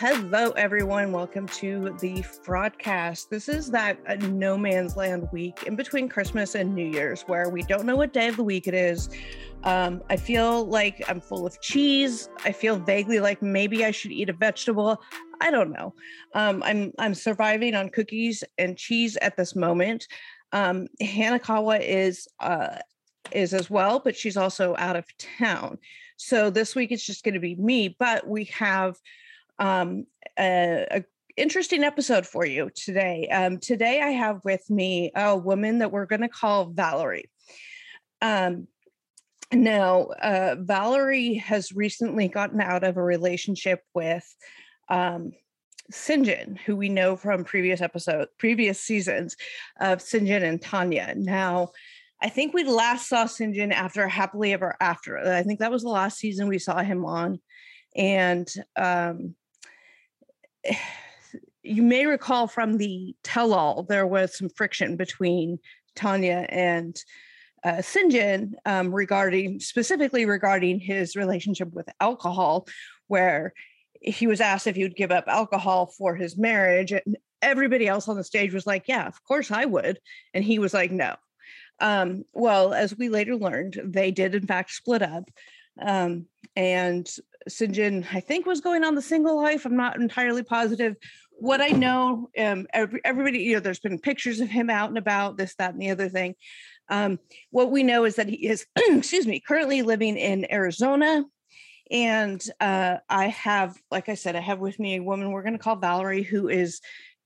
Hello, everyone. Welcome to the Fraudcast. This is that uh, no man's land week in between Christmas and New Year's where we don't know what day of the week it is. Um, I feel like I'm full of cheese. I feel vaguely like maybe I should eat a vegetable. I don't know. Um, I'm I'm surviving on cookies and cheese at this moment. Um, Hanekawa is uh, is as well, but she's also out of town. So this week it's just going to be me. But we have um, a, a interesting episode for you today. Um, today, I have with me a woman that we're going to call Valerie. Um, now, uh, Valerie has recently gotten out of a relationship with um, Syngin, who we know from previous episodes, previous seasons of Syngin and Tania. Now, I think we last saw Syngin after Happily Ever After. I think that was the last season we saw him on. And um, you may recall from the tell all, there was some friction between Tania and uh, Syngin um, regarding specifically regarding his relationship with alcohol, where he was asked if he would give up alcohol for his marriage. And everybody else on the stage was like, Yeah, of course I would. And he was like, No. Um, well, as we later learned, they did in fact split up. Um, and Syngin, I think, was going on the single life. I'm not entirely positive. What I know, um, every, everybody, you know, there's been pictures of him out and about, this, that, and the other thing. Um, what we know is that he is, excuse me, currently living in Arizona. And uh, I have, like I said, I have with me a woman we're going to call Valerie, who is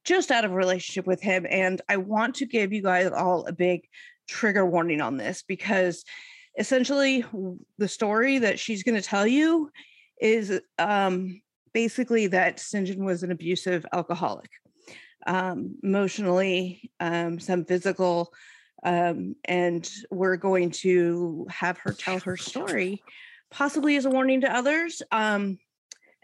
just out of a relationship with him. And I want to give you guys all a big trigger warning on this because essentially the story that she's going to tell you is um, basically that Syngin was an abusive alcoholic, um, emotionally, um, some physical, um, and we're going to have her tell her story, possibly as a warning to others. Um,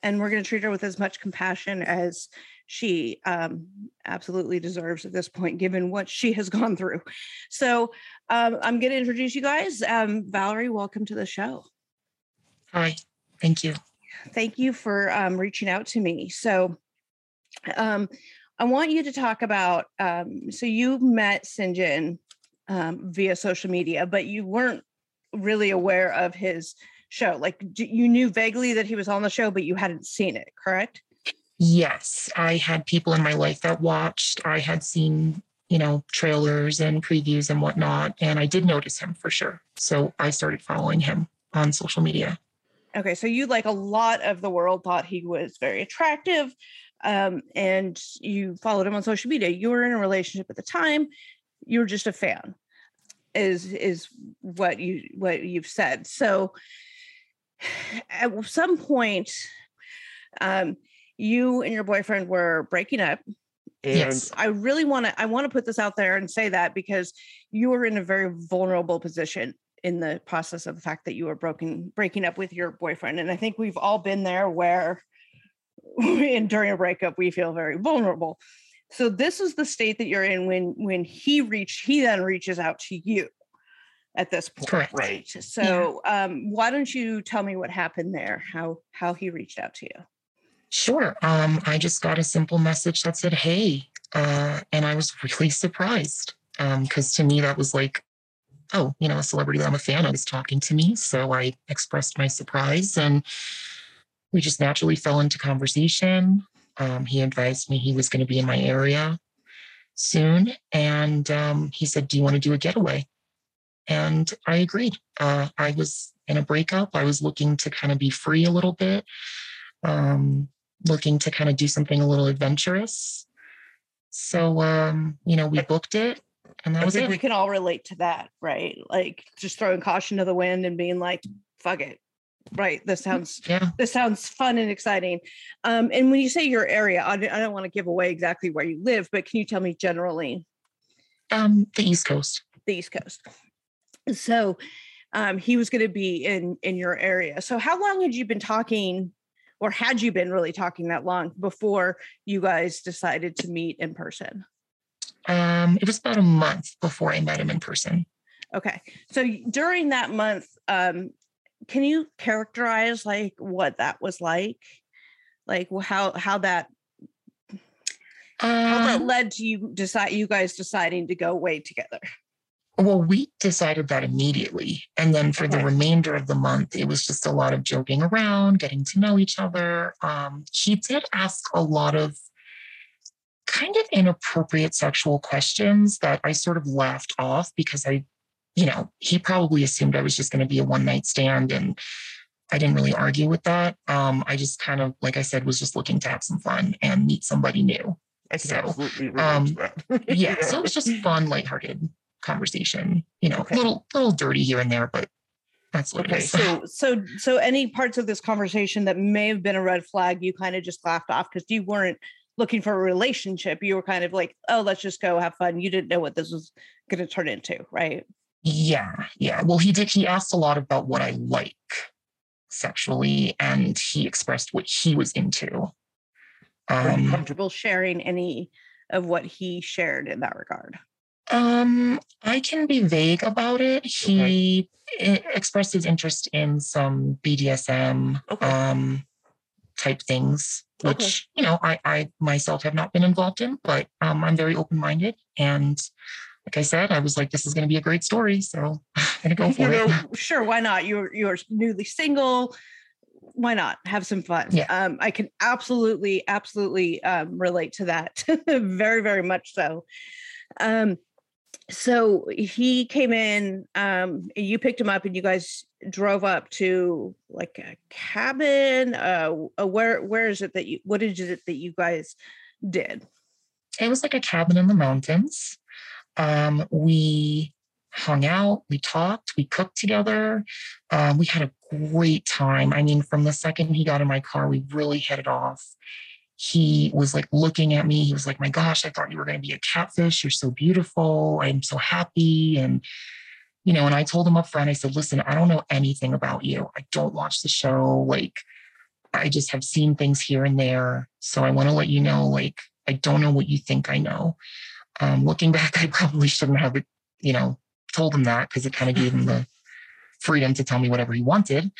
and we're going to treat her with as much compassion as she um, absolutely deserves at this point, given what she has gone through. So I'm going to introduce you guys. Valerie, welcome to the show. Hi, thank you. Thank you for um, reaching out to me. So um, I want you to talk about. Um, so you met Syngin via social media, but you weren't really aware of his show. Like you knew vaguely that he was on the show, but you hadn't seen it, correct? Yes, I had people in my life that watched. I had seen, you know, trailers and previews and whatnot, and I did notice him for sure. So I started following him on social media. Okay, so you, like a lot of the world, thought he was very attractive, um, and you followed him on social media. You were in a relationship at the time. You were just a fan, is is what you what you've said. So at some point, um, you and your boyfriend were breaking up and yes. i really want to i want to put this out there and say that because you were in a very vulnerable position in the process of the fact that you were broken breaking up with your boyfriend and i think we've all been there where in during a breakup we feel very vulnerable so this is the state that you're in when when he reached he then reaches out to you at this point Correct. right so yeah. um why don't you tell me what happened there how how he reached out to you Sure. Um, I just got a simple message that said, hey. Uh, and I was really surprised because um, to me, that was like, oh, you know, a celebrity that I'm a fan of is talking to me. So I expressed my surprise and we just naturally fell into conversation. Um, he advised me he was going to be in my area soon. And um, he said, Do you want to do a getaway? And I agreed. Uh, I was in a breakup. I was looking to kind of be free a little bit. Um, looking to kind of do something a little adventurous. So, um, you know, we booked it and that I was think it. We can all relate to that, right? Like just throwing caution to the wind and being like, fuck it. Right. This sounds, yeah. this sounds fun and exciting. Um, and when you say your area, I, I don't want to give away exactly where you live, but can you tell me generally? Um, the East Coast. The East Coast. So, um, he was going to be in in your area. So, how long had you been talking or had you been really talking that long before you guys decided to meet in person? Um, it was about a month before I met him in person. Okay. So during that month, um, can you characterize like what that was like? Like how how that how that led to you decide you guys deciding to go away together. Well, we decided that immediately. And then for the remainder of the month, it was just a lot of joking around, getting to know each other. Um, he did ask a lot of kind of inappropriate sexual questions that I sort of laughed off because I, you know, he probably assumed I was just going to be a one night stand. And I didn't really argue with that. Um, I just kind of, like I said, was just looking to have some fun and meet somebody new. I can So, absolutely um, that. yeah, so it was just fun, lighthearted conversation. You know, Okay. little little dirty here and there, but that's what Okay, it is. So so so any parts of this conversation that may have been a red flag, you kind of just laughed off because you weren't looking for a relationship. You were kind of like, oh, let's just go have fun. You didn't know what this was going to turn into, right? yeah, yeah. Well, he did. He asked a lot about what I like sexually, and he expressed what he was into. Um, comfortable? Sharing any of what he shared in that regard. um, I can be vague about it. He i- expressed his interest in some BDSM Okay. um type things, which Okay. you know I I myself have not been involved in, but um, I'm very open minded and. Like I said, I was like, "This is going to be a great story," so I'm gonna go for You it. Sure, why not? You're you're newly single. Why not have some fun? Yeah. Um, I can absolutely, absolutely um, relate to that. very, very much so. Um, so he came in, um, you picked him up and you guys drove up to like a cabin. Uh, uh, where where is it that you what is it that you guys did? it was like a cabin in the mountains. Um, we hung out, we talked, we cooked together. Um, we had a great time. I mean, from the second he got in my car, we really hit it off. He was like looking at me. He was like, My gosh, I thought you were going to be a catfish. You're so beautiful. I'm so happy. And, you know, and I told him up front, I said, Listen, I don't know anything about you. I don't watch the show. Like, I just have seen things here and there. So I want to let you know, like, I don't know what you think I know. Um, looking back, I probably shouldn't have, you know, told him that because it kind of gave him the freedom to tell me whatever he wanted.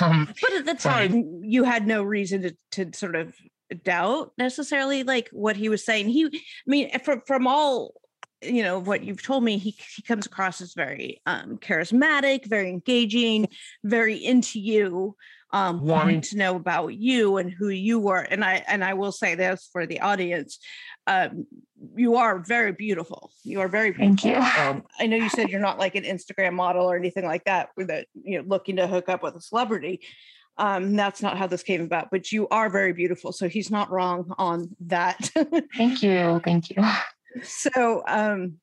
Um, But at the time, you had no reason to, to sort of doubt necessarily like what he was saying. He, I mean, from from all you know what you've told me, he he comes across as very um, charismatic, very engaging, very into you, um, wanting to know about you and who you were. And I and I will say this for the audience. Um, you are very beautiful. You are very beautiful. thank you. Um, I know you said you're not like an Instagram model or anything like that, or that you know looking to hook up with a celebrity. Um, that's not how this came about, but you are very beautiful. So he's not wrong on that. Thank you. Thank you. so, um,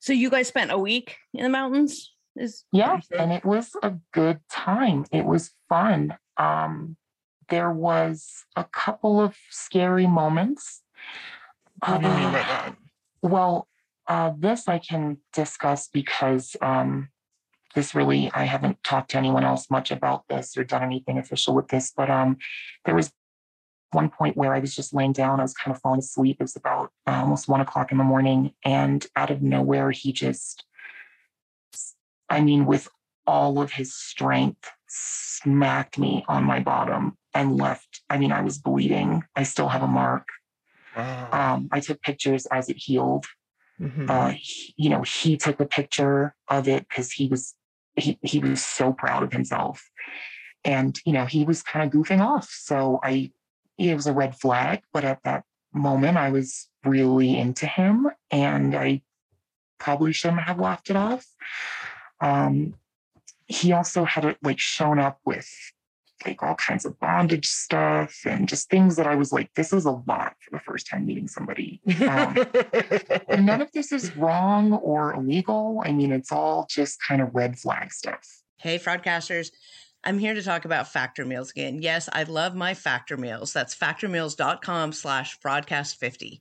so you guys spent a week in the mountains. Is Yeah, and it was a good time. It was fun. Um, there was a couple of scary moments. What do you mean by Uh, that? Well, uh, this I can discuss because um, this really, I haven't talked to anyone else much about this or done anything official with this, but um, there was one point where I was just laying down. I was kind of falling asleep. It was about uh, almost one o'clock in the morning. And out of nowhere, he just, I mean, with all of his strength, smacked me on my bottom and left. I mean, I was bleeding. I still have a mark. Wow. Um, I took pictures as it healed Mhm. uh, he- you know, he took a picture of it because he was he he was so proud of himself, and you know, he was kind of goofing off. So I, it was a red flag. But at that moment, I was really into him, and I probably shouldn't have laughed it off. Um, he also had it like shown up with like all kinds of bondage stuff and just things that I was like, this is a lot for the first time meeting somebody. Um, and none of this is wrong or illegal. I mean, it's all just kind of red flag stuff. Hey, fraudcasters. I'm here to talk about Factor Meals again. Yes, I love my Factor Meals. That's factormeals.com slash fraudcast50.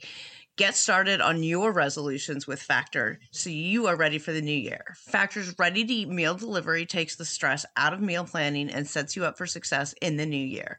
Get started on your resolutions with Factor so you are ready for the new year. Factor's ready to eat meal delivery takes the stress out of meal planning and sets you up for success in the new year.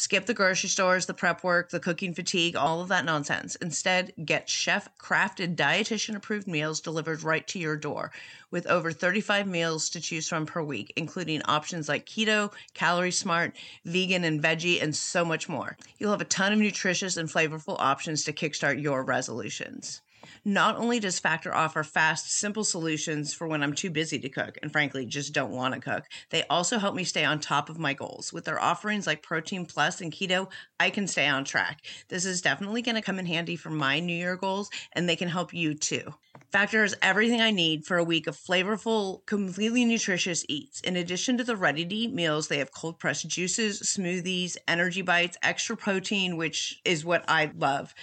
Skip the grocery stores, the prep work, the cooking fatigue, all of that nonsense. Instead, get chef crafted, dietitian approved meals delivered right to your door with over 35 meals to choose from per week, including options like keto, calorie smart, vegan, and veggie, and so much more. You'll have a ton of nutritious and flavorful options to kickstart your resolutions. Not only does Factor offer fast, simple solutions for when I'm too busy to cook and frankly just don't want to cook, they also help me stay on top of my goals. With their offerings like Protein Plus and Keto, I can stay on track. This is definitely going to come in handy for my New Year goals, and they can help you too. Factor has everything I need for a week of flavorful, completely nutritious eats. In addition to the ready to eat meals, they have cold pressed juices, smoothies, energy bites, extra protein, which is what I love,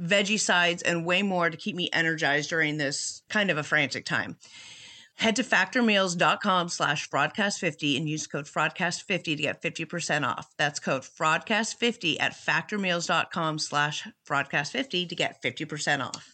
veggie sides, and way more to keep me energized during this kind of a frantic time. Head to factormeals.com slash fraudcast50 and use code fraudcast50 to get 50% off. That's code fraudcast50 at factormeals.com slash fraudcast50 to get 50% off.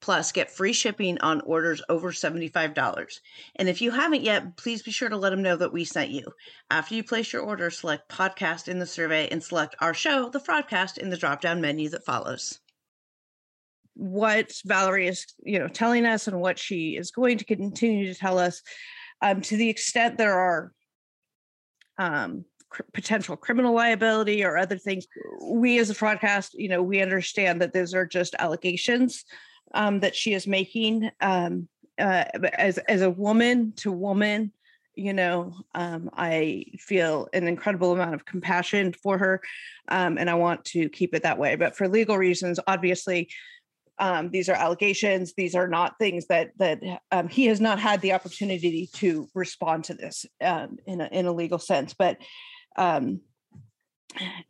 Plus, get free shipping on orders over $75. And if you haven't yet, please be sure to let them know that we sent you. After you place your order, select podcast in the survey and select our show, the Fraudcast, in the drop down menu that follows. what Valerie is, you know, telling us and what she is going to continue to tell us, um, to the extent there are um, potential criminal liability or other things, we as a broadcast, you know, we understand that those are just allegations um, that she is making um, uh, as as a woman to woman. You know, um, I feel an incredible amount of compassion for her, um, and I want to keep it that way. But for legal reasons, obviously, um, these are allegations. These are not things that that um, he has not had the opportunity to respond to this in a in a legal sense. But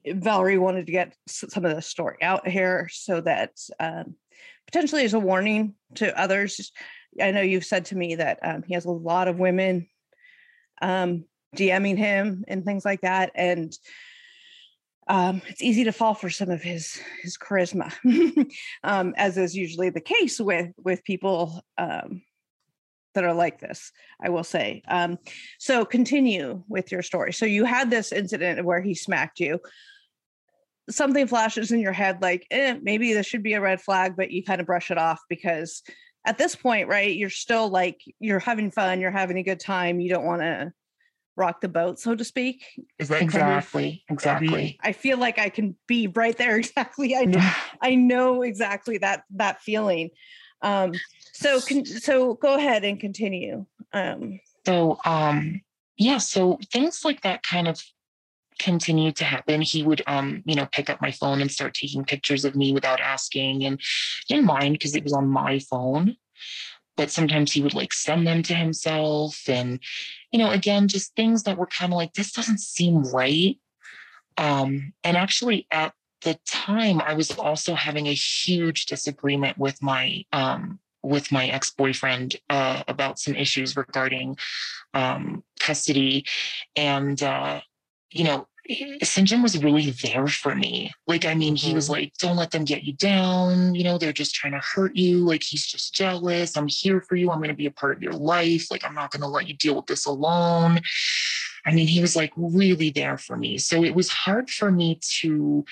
Valerie wanted to get some of the story out here so that um, potentially as a warning to others. I know you've said to me that um, he has a lot of women um, DMing him and things like that, and um, it's easy to fall for some of his his charisma, um, as is usually the case with with people um, that are like this. I will say. Um, so continue with your story. So you had this incident where he smacked you. Something flashes in your head like, eh, maybe this should be a red flag, but you kind of brush it off because at this point, right, you're still like you're having fun, you're having a good time. You don't want to rock the boat, so to speak. Is that kind of Exactly. Exactly. I feel like I can be right there exactly. I know, I know exactly that that feeling. Um, so con- so go ahead and continue. Um, So, um, yeah, so things like that kind of continued to happen. He would, um, you know, pick up my phone and start taking pictures of me without asking, and didn't mind because it was on my phone. But sometimes he would like send them to himself, and you know, again, just things that were kind of like this doesn't seem right. Um, and actually, at the time, I was also having a huge disagreement with my um, with my ex boyfriend uh, about some issues regarding um, custody, and uh, you know, Syngin was really there for me. Like, I mean, he was like, "Don't let them get you down. You know, they're just trying to hurt you. Like, he's just jealous. I'm here for you. I'm going to be a part of your life. Like, I'm not going to let you deal with this alone." I mean, he was like really there for me. So it was hard for me to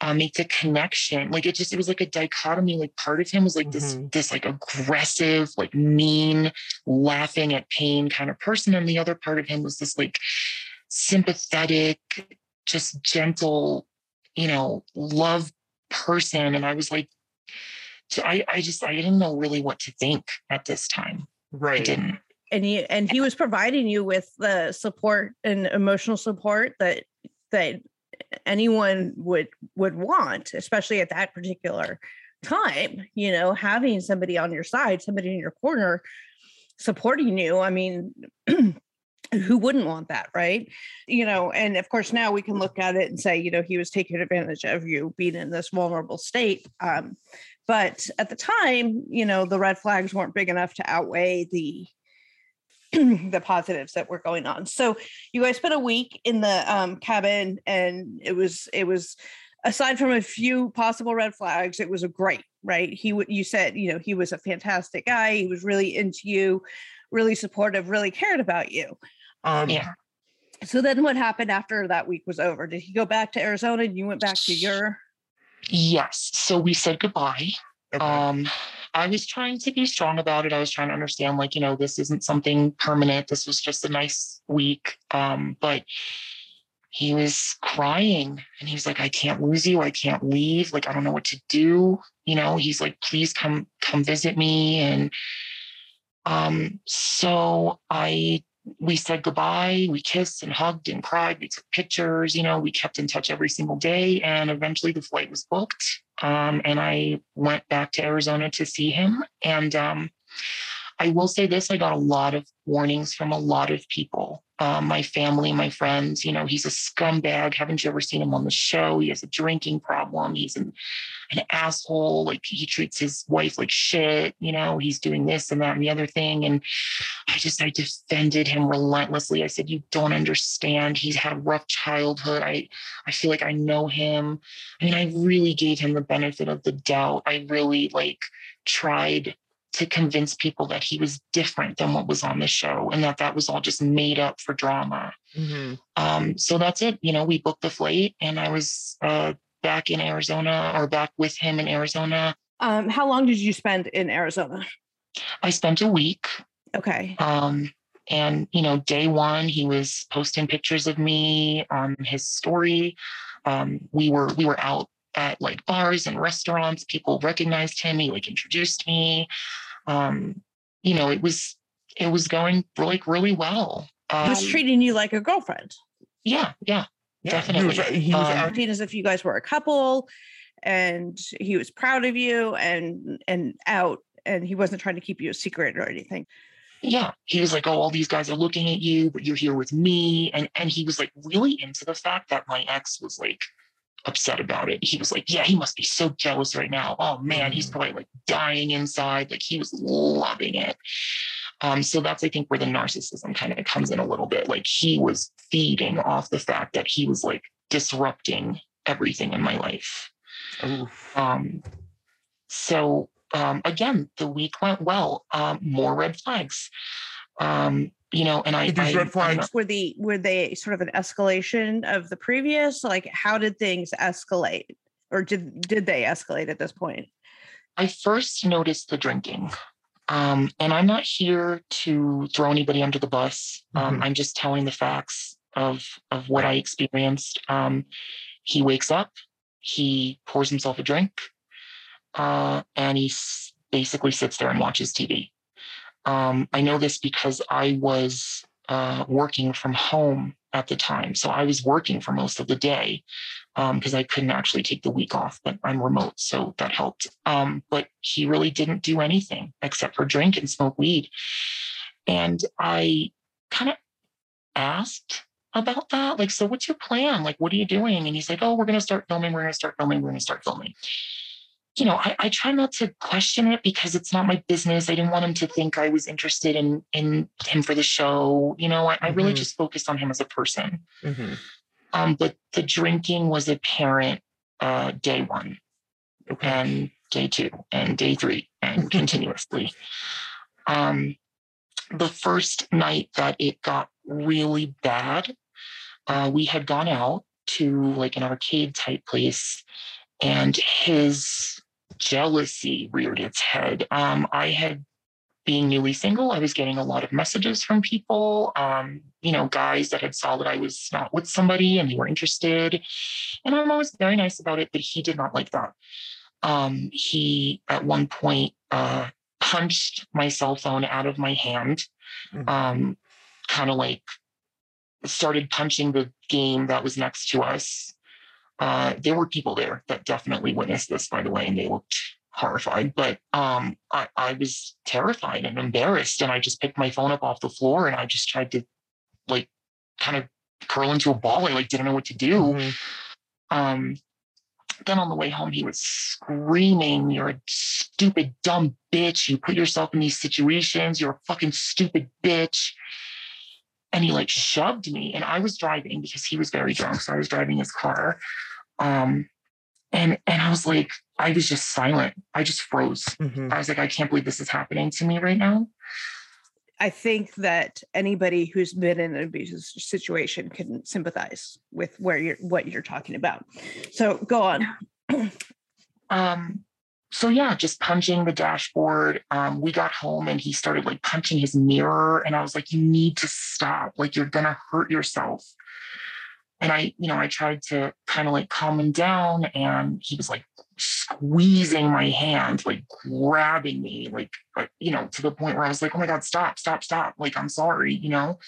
uh, make the connection. Like it just, it was like a dichotomy. Like part of him was like this, Mhm. this like aggressive, like mean, laughing at pain kind of person. And the other part of him was this like sympathetic, just gentle, you know, love person. And I was like, I, I just, I didn't know really what to think at this time. Right. I didn't. and he and he was providing you with the support and emotional support that that anyone would would want especially at that particular time you know having somebody on your side somebody in your corner supporting you i mean who wouldn't want that right you know and of course now we can look at it and say you know he was taking advantage of you being in this vulnerable state um, but at the time you know the red flags weren't big enough to outweigh the the positives that were going on. So you guys spent a week in the um, cabin, and it was it was aside from a few possible red flags, it was a great right. He would you said you know he was a fantastic guy. He was really into you, really supportive, really cared about you. Um, Yeah. So then, what happened after that week was over? Did he go back to Arizona, and you went back to your? Yes. So we said goodbye. okay. Um, I was trying to be strong about it. I was trying to understand, like, you know, this isn't something permanent. This was just a nice week. Um, but he was crying and he was like, I can't lose you. I can't leave. Like, I don't know what to do. You know, he's like, please come, come visit me. And um, so I we said goodbye. We kissed and hugged and cried. We took pictures. You know, we kept in touch every single day. And eventually the flight was booked. Um, and I went back to Arizona to see him. And um, I will say this I got a lot of warnings from a lot of people. Um, my family, my friends, you know, he's a scumbag. Haven't you ever seen him on the show? He has a drinking problem. He's an, an asshole. Like he treats his wife like shit. You know, he's doing this and that and the other thing. And I just, I defended him relentlessly. I said, You don't understand. He's had a rough childhood. I, I feel like I know him. I mean, I really gave him the benefit of the doubt. I really like tried to convince people that he was different than what was on the show and that that was all just made up for drama. Mhm. Um, so that's it. You know, we booked the flight and I was uh, back in Arizona or back with him in Arizona. Um, how long did you spend in Arizona? I spent a week. Okay. Um, and you know, day one, he was posting pictures of me on his story. Um, we were we were out at like bars and restaurants. People recognized him. He like introduced me. Um, you know, it was it was going like really well. He was Um, treating you like a girlfriend. yeah, yeah, Yeah, He was, Definitely. he was Um, acting as if you guys were a couple and he was proud of you and and out and he wasn't trying to keep you a secret or anything yeah. He was like, "Oh, all these guys are looking at you, but you're here with me," and and he was like really into the fact that my ex was like upset about it. He was like, "Yeah, he must be so jealous right now. Oh man, he's Mm. probably like dying inside. Like he was loving it." Um, so that's I think where the narcissism kind of comes in a little bit. Like he was feeding off the fact that he was like disrupting everything in my life. Um, so um, again, the week went well. Um, more red flags. Um, you know, and I, these I- red flags- were the were they sort of an escalation of the previous like how did things escalate or did did they escalate at this point I first noticed the drinking. Um, and I'm not here to throw anybody under the bus. Um, Mhm. I'm just telling the facts of of what I experienced. Um, he wakes up, he pours himself a drink, uh, and he s- basically sits there and watches TV. Um, I know this because I was uh, working from home at the time, so I was working for most of the day because I couldn't actually take the week off, but I'm remote, so that helped. Um, but he really didn't do anything except for drink and smoke weed. And I kind of asked about that. Like, so what's your plan? Like, what are you doing? And he's like, oh, we're going to start filming. We're going to start filming. We're going to start filming. You know, I, I try not to question it because it's not my business. I didn't want him to think I was interested in in him for the show. You know, I, I really Mhm. just focused on him as a person. Mhm. Um, but the drinking was apparent uh, day one Okay. and day two and day three and continuously. Um, the first night that it got really bad, uh, we had gone out to like an arcade type place and his jealousy reared its head. Um, I had being newly single, I was getting a lot of messages from people, um, you know, guys that had saw that I was not with somebody and they were interested. And I'm always very nice about it, but he did not like that. Um, he at one point uh, punched my cell phone out of my hand, Mhm. um, kind of like started punching the game that was next to us. Uh, there were people there that definitely witnessed this, by the way, and they looked horrified. But um, I, I was terrified and embarrassed, and I just picked my phone up off the floor and I just tried to, like, kind of curl into a ball. I like didn't know what to do. Mhm. Um, then on the way home, he was screaming, You're a stupid, dumb bitch. You put yourself in these situations. You're a fucking stupid bitch. And he like shoved me. And I was driving because he was very drunk. So I was driving his car. Um, and and I was like, I was just silent. I just froze. Mhm. I was like, I can't believe this is happening to me right now. I think that anybody who's been in an abusive situation can sympathize with where you're what you're talking about. So go on. Um, so yeah, just punching the dashboard. Um, we got home and he started like punching his mirror, and I was like, "You need to stop! Like you're gonna hurt yourself." And I, you know, I tried to kind of like calm him down, and he was like squeezing my hand, like grabbing me, like uh, you know, to the point where I was like, "Oh my god, stop, stop, stop!" Like I'm sorry, you know.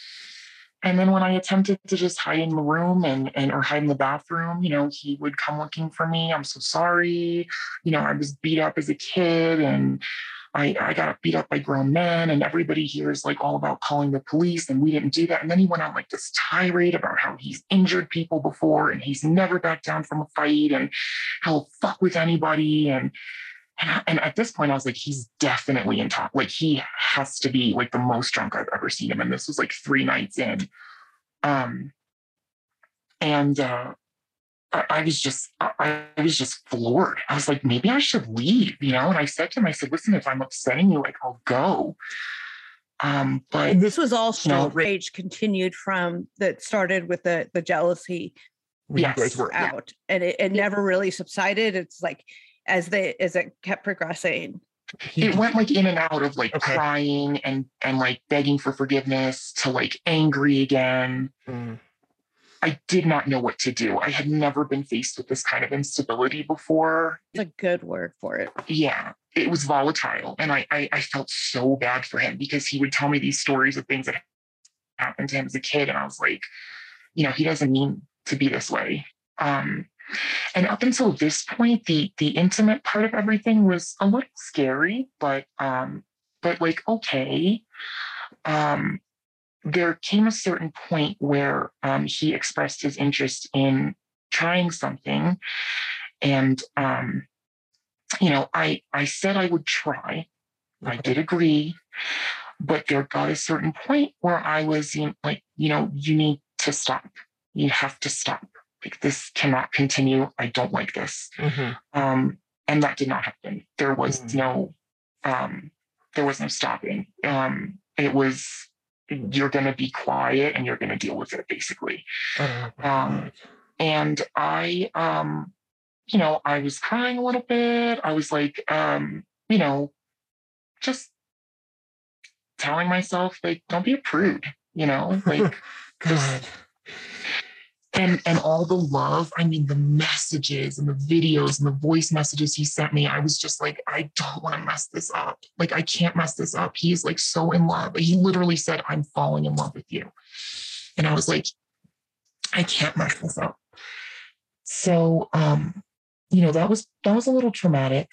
And then when I attempted to just hide in the room and and or hide in the bathroom, you know, he would come looking for me. I'm so sorry you know, I was beat up as a kid and I, I got beat up by grown men, and everybody here is like all about calling the police, and we didn't do that. And then he went on like this tirade about how he's injured people before and he's never backed down from a fight and he'll fuck with anybody. And and, I- and at this point, I was like, he's definitely in top. Like he has to be like the most drunk I've ever seen him. And this was like three nights in. Um, and uh, I, I was just, I, I was just floored. I was like, maybe I should leave, you know. And I said to him, I said, listen, if I'm upsetting you, like I'll go. Um, but And this was all No. rage continued from that started with the the jealousy We Yes. guys were out and it, it never really subsided. It's like as they as it kept progressing. it went like in and out of like Okay. crying and and like begging for forgiveness to like angry again. Mm. I did not know what to do. I had never been faced with this kind of instability before. It's a good word for it. Yeah, it was volatile. And I, I, I felt so bad for him because he would tell me these stories of things that happened to him as a kid. And I was like, you know, he doesn't mean to be this way. Um, and up until this point, the the intimate part of everything was a little scary, but um, but like okay. Um, there came a certain point where um, he expressed his interest in trying something, and um, you know, I I said I would try. I did agree, but there got a certain point where I was in, like, you know, you need to stop. You have to stop. Like this cannot continue. I don't like this. Mhm. Um, and that did not happen. There was Mm. no, um, there was no stopping. Um, it was you're going to be quiet and you're going to deal with it, basically. Oh, my Um, And I, um, you know, I was crying a little bit. I was like, um, you know, just telling myself, like, don't be a prude, you know, like, God. And and all the love i mean the messages and the videos and the voice messages he sent me i was just like i don't want to mess this up. Like i can't mess this up. He's like so in love. He literally said i'm falling in love with you. And i was like i can't mess this up. So um you know that was that was a little traumatic.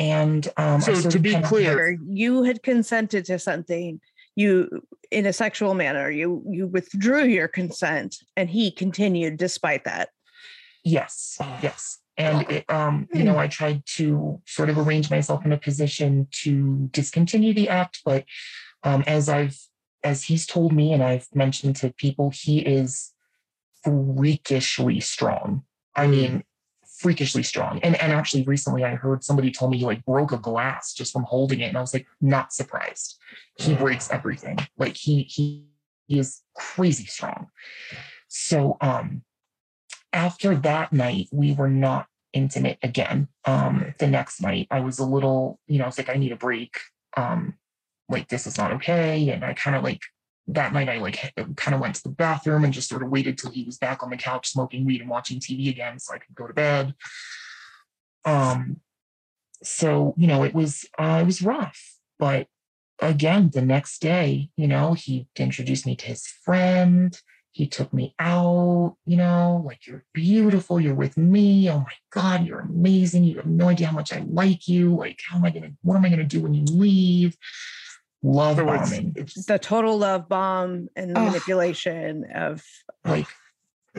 And um So, to be kind of- clear- you had consented to something you in a sexual manner you you withdrew your consent and he continued despite that Yes, yes. And it, um, you know, I tried to sort of arrange myself in a position to discontinue the act, but um, as I've as he's told me and I've mentioned to people, he is freakishly strong. I Mm. mean, freakishly strong. And and actually recently I heard somebody told me he like broke a glass just from holding it. And I was like, not surprised. He breaks everything. Like he he he is crazy strong. So um after that night, we were not intimate again. Um, the next night, I was a little, you know, I was like, I need a break. Um, like this is not okay. And I kind of like that night, I like kind of went to the bathroom and just sort of waited till he was back on the couch smoking weed and watching TV again, so I could go to bed. Um, so you know, it was uh, it was rough, but again, the next day, you know, he introduced me to his friend he took me out, you know, like you're beautiful, you're with me. Oh my God, you're amazing. You have no idea how much I like you. Like, how am I gonna, what am I gonna do when you leave? Love So it's- bombing. it's- The total love bomb and the Ugh. manipulation of Like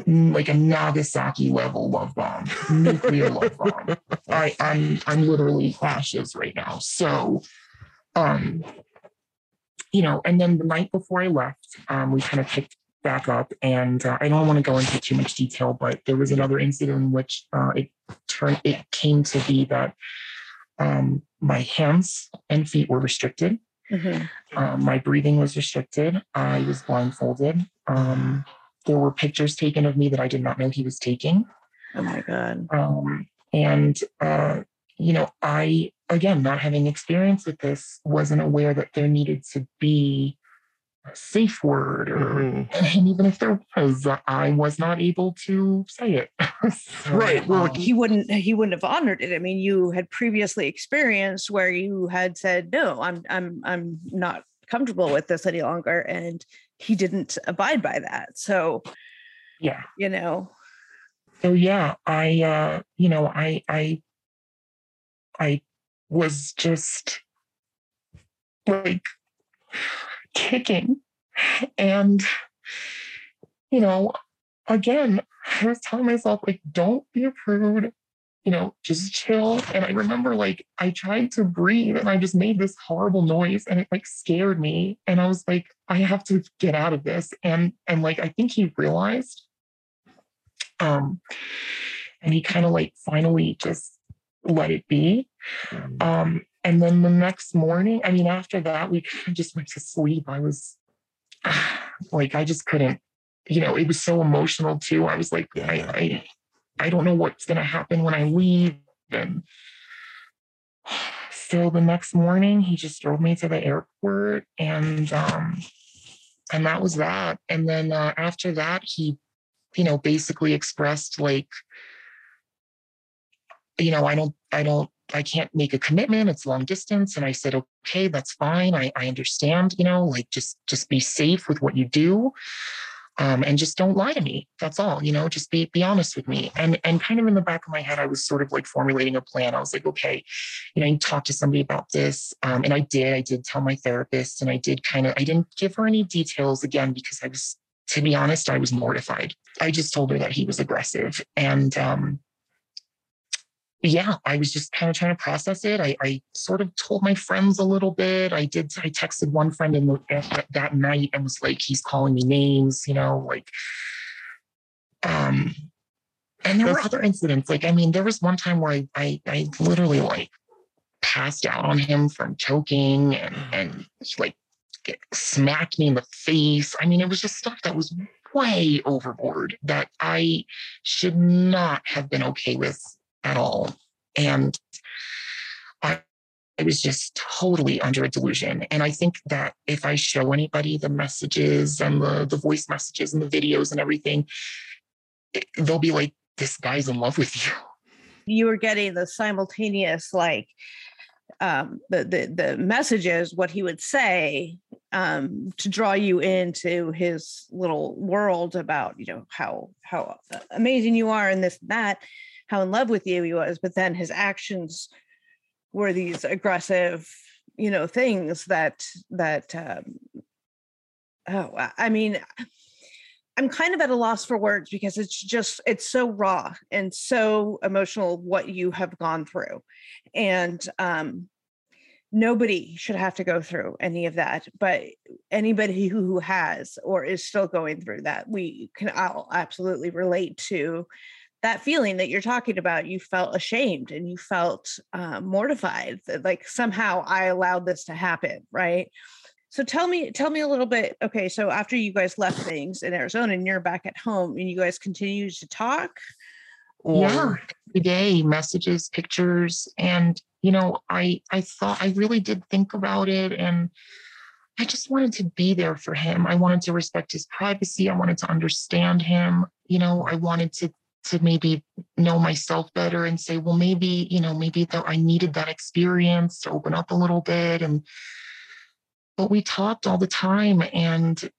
like a Nagasaki level love bomb, nuclear love bomb. I, I'm I'm literally ashes right now. So um, you know, and then the night before I left, um, we kind of picked back up and uh, I don't want to go into too much detail, but there was another incident in which uh, it turned it came to be that um, my hands and feet were restricted. Mhm. Um, my breathing was restricted. I was blindfolded. Um, there were pictures taken of me that I did not know he was taking. oh my god. Um, and, uh, you know, I, again, not having experience with this, wasn't aware that there needed to be safe word or, Mhm. and even if there was, I was not able to say it. So, Right, well, um, He wouldn't he wouldn't have honored it. I mean, you had previously experienced where you had said, No, I'm I'm I'm not comfortable with this any longer. And he didn't abide by that. So, yeah. you know, so yeah i uh you know i i i was just like kicking. And you know again i was telling myself like don't be a prude you know just chill. And i remember like i tried to breathe and i just made this horrible noise and it like scared me. And i was like i have to get out of this. And and like i think he realized um and he kind of like finally just let it be. Um and then the next morning i mean after that we kind of just went to sleep. I was like i just couldn't you know it was so emotional too. I was like Yeah. I, I i don't know what's going to happen when i leave. And so the next morning he just drove me to the airport and um and that was that. And then uh, after that he you know basically expressed like you know i don't i don't i can't make a commitment it's long distance and i said okay that's fine i, I understand you know like just just be safe with what you do um, and just don't lie to me that's all you know just be be honest with me. And and kind of in the back of my head i was sort of like formulating a plan i was like okay you know you talk to somebody about this um, and i did i did tell my therapist and i did kind of i didn't give her any details again because i was to be honest i was mortified. I just told her that he was aggressive and um yeah, I was just kind of trying to process it. I, I sort of told my friends a little bit. I did. I texted one friend in the, that, that night and was like, "He's calling me names," you know, like. Um, and there were other incidents. Like, I mean, there was one time where I, I, I literally like passed out on him from choking, and and he, like get- smacked me in the face. I mean, it was just stuff that was way overboard that I should not have been okay with at all. And I, I was just totally under a delusion. And I think that if I show anybody the messages and the, the voice messages and the videos and everything, it- they'll be like, this guy's in love with you. you were getting the simultaneous like um the the the messages what he would say um to draw you into his little world about you know how how amazing you are and this and that how in love with you he was but then his actions were these aggressive you know things that that um oh I- mean i'm kind of at a loss for words because it's just it's so raw and so emotional what you have gone through. And um nobody should have to go through any of that but anybody who, who has or is still going through that we can i'll absolutely relate to that feeling that you're talking about you felt ashamed and you felt uh, mortified that like somehow i allowed this to happen right? So tell me tell me a little bit okay so after you guys left things in arizona and you're back at home and you guys continue to talk Or yeah every day messages pictures and you know i i thought i really did think about it and i just wanted to be there for him. I wanted to respect his privacy. I wanted to understand him. You know i wanted to to maybe know myself better and say well maybe you know maybe that i needed that experience to open up a little bit and but we talked all the time and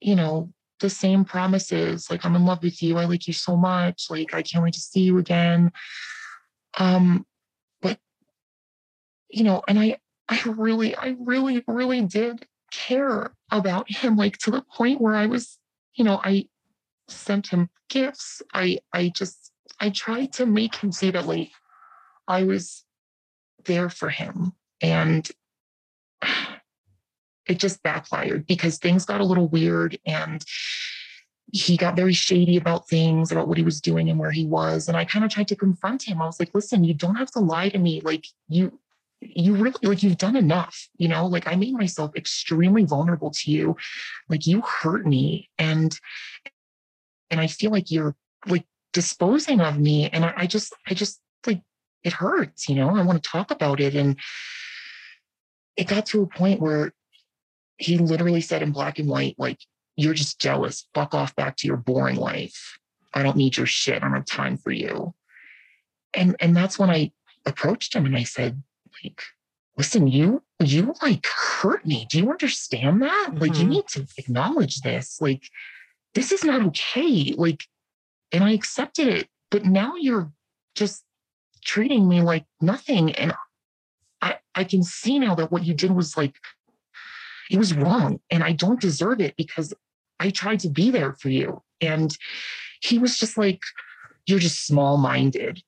you know the same promises like i'm in love with you. I like you so much. Like i can't wait to see you again. Um but you know and i i really i really really did care about him like to the point where i was you know i sent him gifts. I i just i tried to make him see that like i was there for him. And it just backfired because things got a little weird and he got very shady about things about what he was doing and where he was. And i kind of tried to confront him. I was like listen you don't have to lie to me. Like you you really like you've done enough you know? Like i made myself extremely vulnerable to you. Like you hurt me. And and i feel like you're like disposing of me and i, I just i just like it hurts you know i want to talk about it and it got to a point where he literally said in black and white, like, you're just jealous. Fuck off back to your boring life. I don't need your shit. I don't have time for you. And and that's when I approached him and I said, like, listen, you you like hurt me. Do you understand that? Like, you Mhm. need to acknowledge this. Like, this is not okay. Like, and I accepted it, but now you're just treating me like nothing. And I I can see now that what you did was like it was wrong and I don't deserve it because I tried to be there for you. And he was just like, You're just small minded.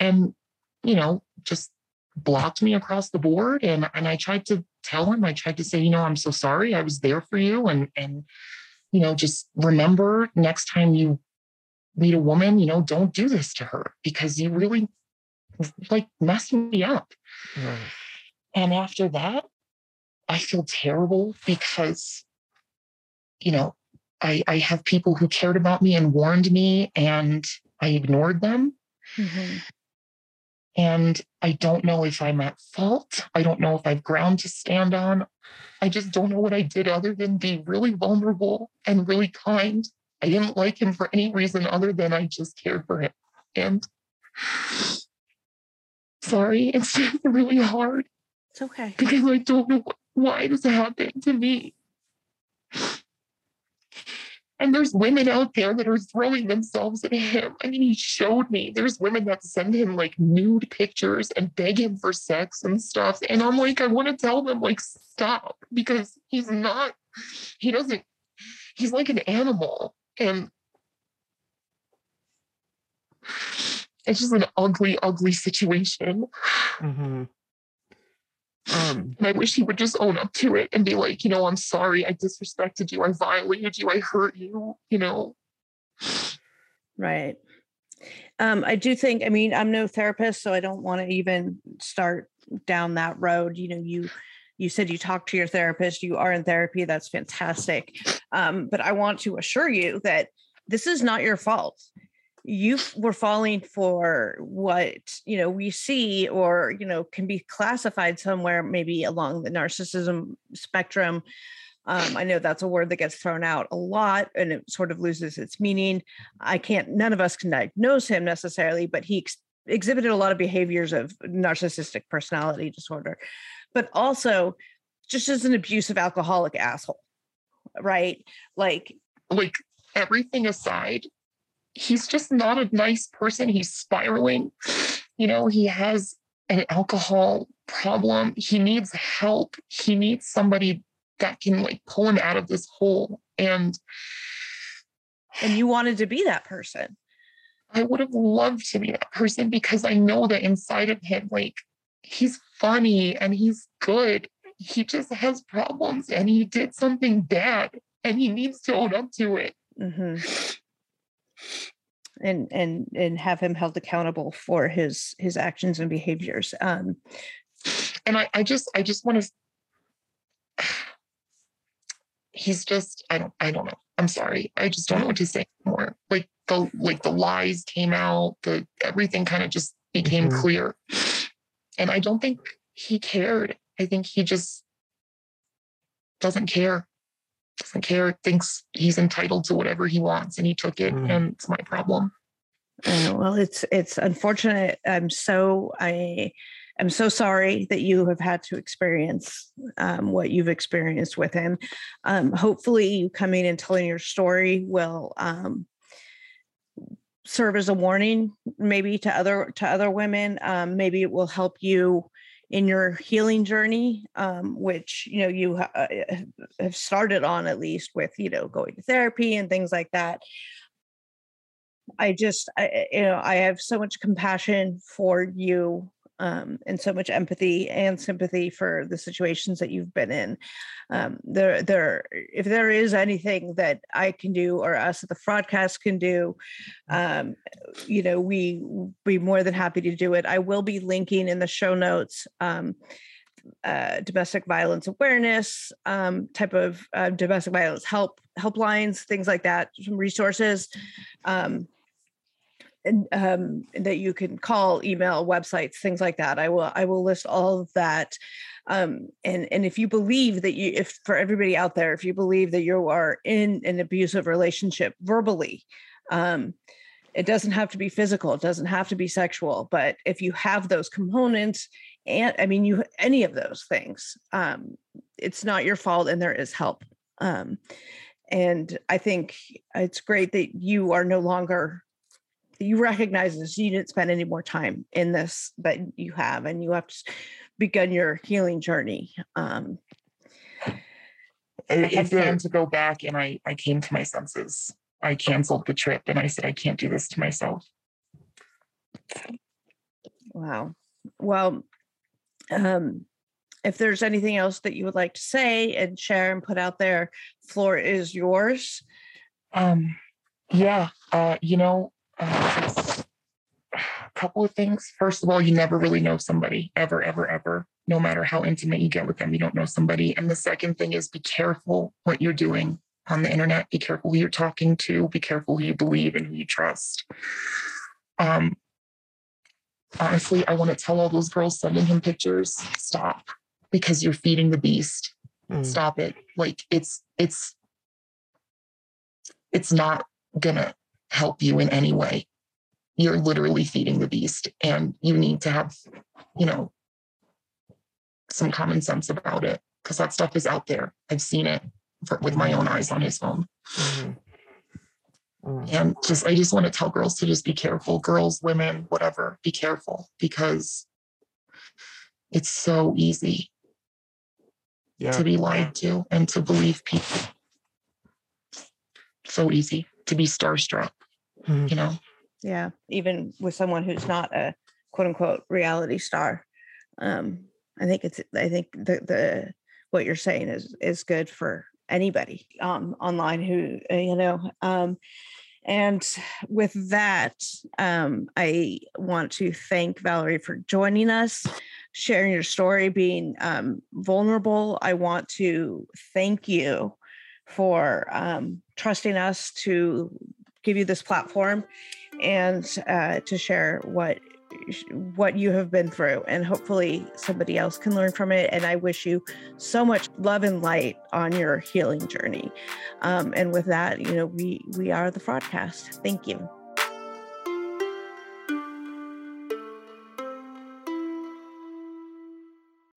And, you know, just blocked me across the board. And, and I tried to tell him, I tried to say, you know, I'm so sorry. I was there for you. And, and, you know, just remember next time you meet a woman, you know, don't do this to her because you really like messed me up. Right. And after that, I feel terrible because, you know, I, I have people who cared about me and warned me, and I ignored them. Mhm. And I don't know if I'm at fault. I don't know if I've ground to stand on. I just don't know what I did other than be really vulnerable and really kind. I didn't like him for any reason other than I just cared for him. And sorry, it's really hard It's okay. because I don't know wh- why this happened to me. And there's women out there that are throwing themselves at him. I mean, he showed me there's women that send him like nude pictures and beg him for sex and stuff. And I'm like, I want to tell them, like, stop because he's not, he doesn't, he's like an animal. And it's just an ugly, ugly situation. hmm Um, And I wish he would just own up to it and be like, you know, I'm sorry, I disrespected you, I violated you, I hurt you, you know. Right. Um, I do think, I mean, I'm no therapist, so I don't want to even start down that road. You know, you you said you talked to your therapist, you are in therapy, that's fantastic. Um, but I want to assure you that this is not your fault. You were falling for what you know we see, or you know, can be classified somewhere maybe along the narcissism spectrum. Um, I know that's a word that gets thrown out a lot and it sort of loses its meaning. I can't, none of us can diagnose him necessarily, but he ex- exhibited a lot of behaviors of narcissistic personality disorder, but also just as an abusive alcoholic asshole, right? Like, Like everything aside, he's just not a nice person. He's spiraling. You know, he has an alcohol problem. He needs help. He needs somebody that can like pull him out of this hole. And and you wanted to be that person. I would have loved to be that person because I know that inside of him, like, he's funny and he's good. He just has problems and he did something bad and he needs to own up to it. Mhm. And and and have him held accountable for his his actions and behaviors. Um, And I, I just, I just want to. he's just I don't I don't know. I'm sorry. I just don't know what to say more. Like the like the lies came out, the everything kind of just became Mhm. clear. And I don't think he cared. I think he just doesn't care. Doesn't care, thinks he's entitled to whatever he wants and he took it Mm. and it's my problem. Uh, well, it's it's unfortunate. I'm so I am so sorry that you have had to experience um, what you've experienced with him. Um, hopefully, you coming and telling your story will um, serve as a warning, maybe to other to other women. Um, maybe it will help you in your healing journey, um, which you know you uh, have started on at least with you know going to therapy and things like that. I just, I, you know, I have so much compassion for you um, and so much empathy and sympathy for the situations that you've been in. Um, there, there, if there is anything that I can do or us at the Fraudcast can do, um, you know, we be more than happy to do it. I will be linking in the show notes. Um, uh, domestic violence awareness um, type of uh, domestic violence help helplines things like that some resources um, um, that you can call, email, websites, things like that. I will I will list all of that. Um, and and if you believe that you, if for everybody out there, if you believe that you are in an abusive relationship verbally, um, it doesn't have to be physical, it doesn't have to be sexual, but if you have those components, and I mean you any of those things, um, it's not your fault, and there is help. Um, and I think it's great that you are no longer you recognize this you didn't spend any more time in this that you have and you have to begun your healing journey um I had there- planned to go back and I, I came to my senses. I canceled the trip and I said, I can't do this to myself. wow well um if there's anything else that you would like to say and share and put out there floor is yours Um, yeah, uh, you know, uh, a couple of things. First of all, you never really know somebody ever, ever, ever. No matter how intimate you get with them, you don't know somebody. And the second thing is be careful what you're doing on the internet. Be careful who you're talking to. Be careful who you believe and who you trust. Um, honestly, I want to tell all those girls sending him pictures, stop, because you're feeding the beast Mm. stop it like it's it's it's not gonna help you in any way you're literally feeding the beast and you need to have you know some common sense about it because that stuff is out there i've seen it for, with my own eyes on his phone Mhm. Mm. and just i just want to tell girls to just be careful girls women whatever be careful because it's so easy Yeah. to be lied to and to believe people. So easy to be starstruck, Mhm. you know? yeah even with someone who's not a quote unquote reality star um i think it's i think the the what you're saying is is good for anybody um online who uh, you know um and with that um i want to thank valerie for joining us sharing your story being um vulnerable i want to thank you for um trusting us to give you this platform and uh, to share what what you have been through. And hopefully somebody else can learn from it. And i wish you so much love and light on your healing journey. Um, and with that you know we we are the Fraudcast thank you